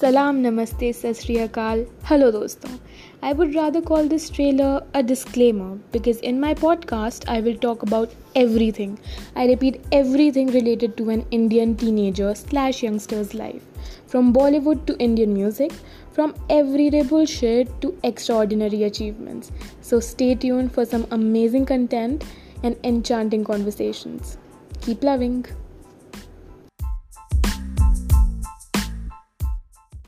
Salam, Namaste, Sasriyakal. Hello, dosto. I would rather call this trailer a disclaimer because in my podcast I will talk about everything. I repeat everything related to an Indian teenager slash youngster's life. From Bollywood to Indian music, from everyday bullshit to extraordinary achievements. So stay tuned for some amazing content and enchanting conversations. Keep loving.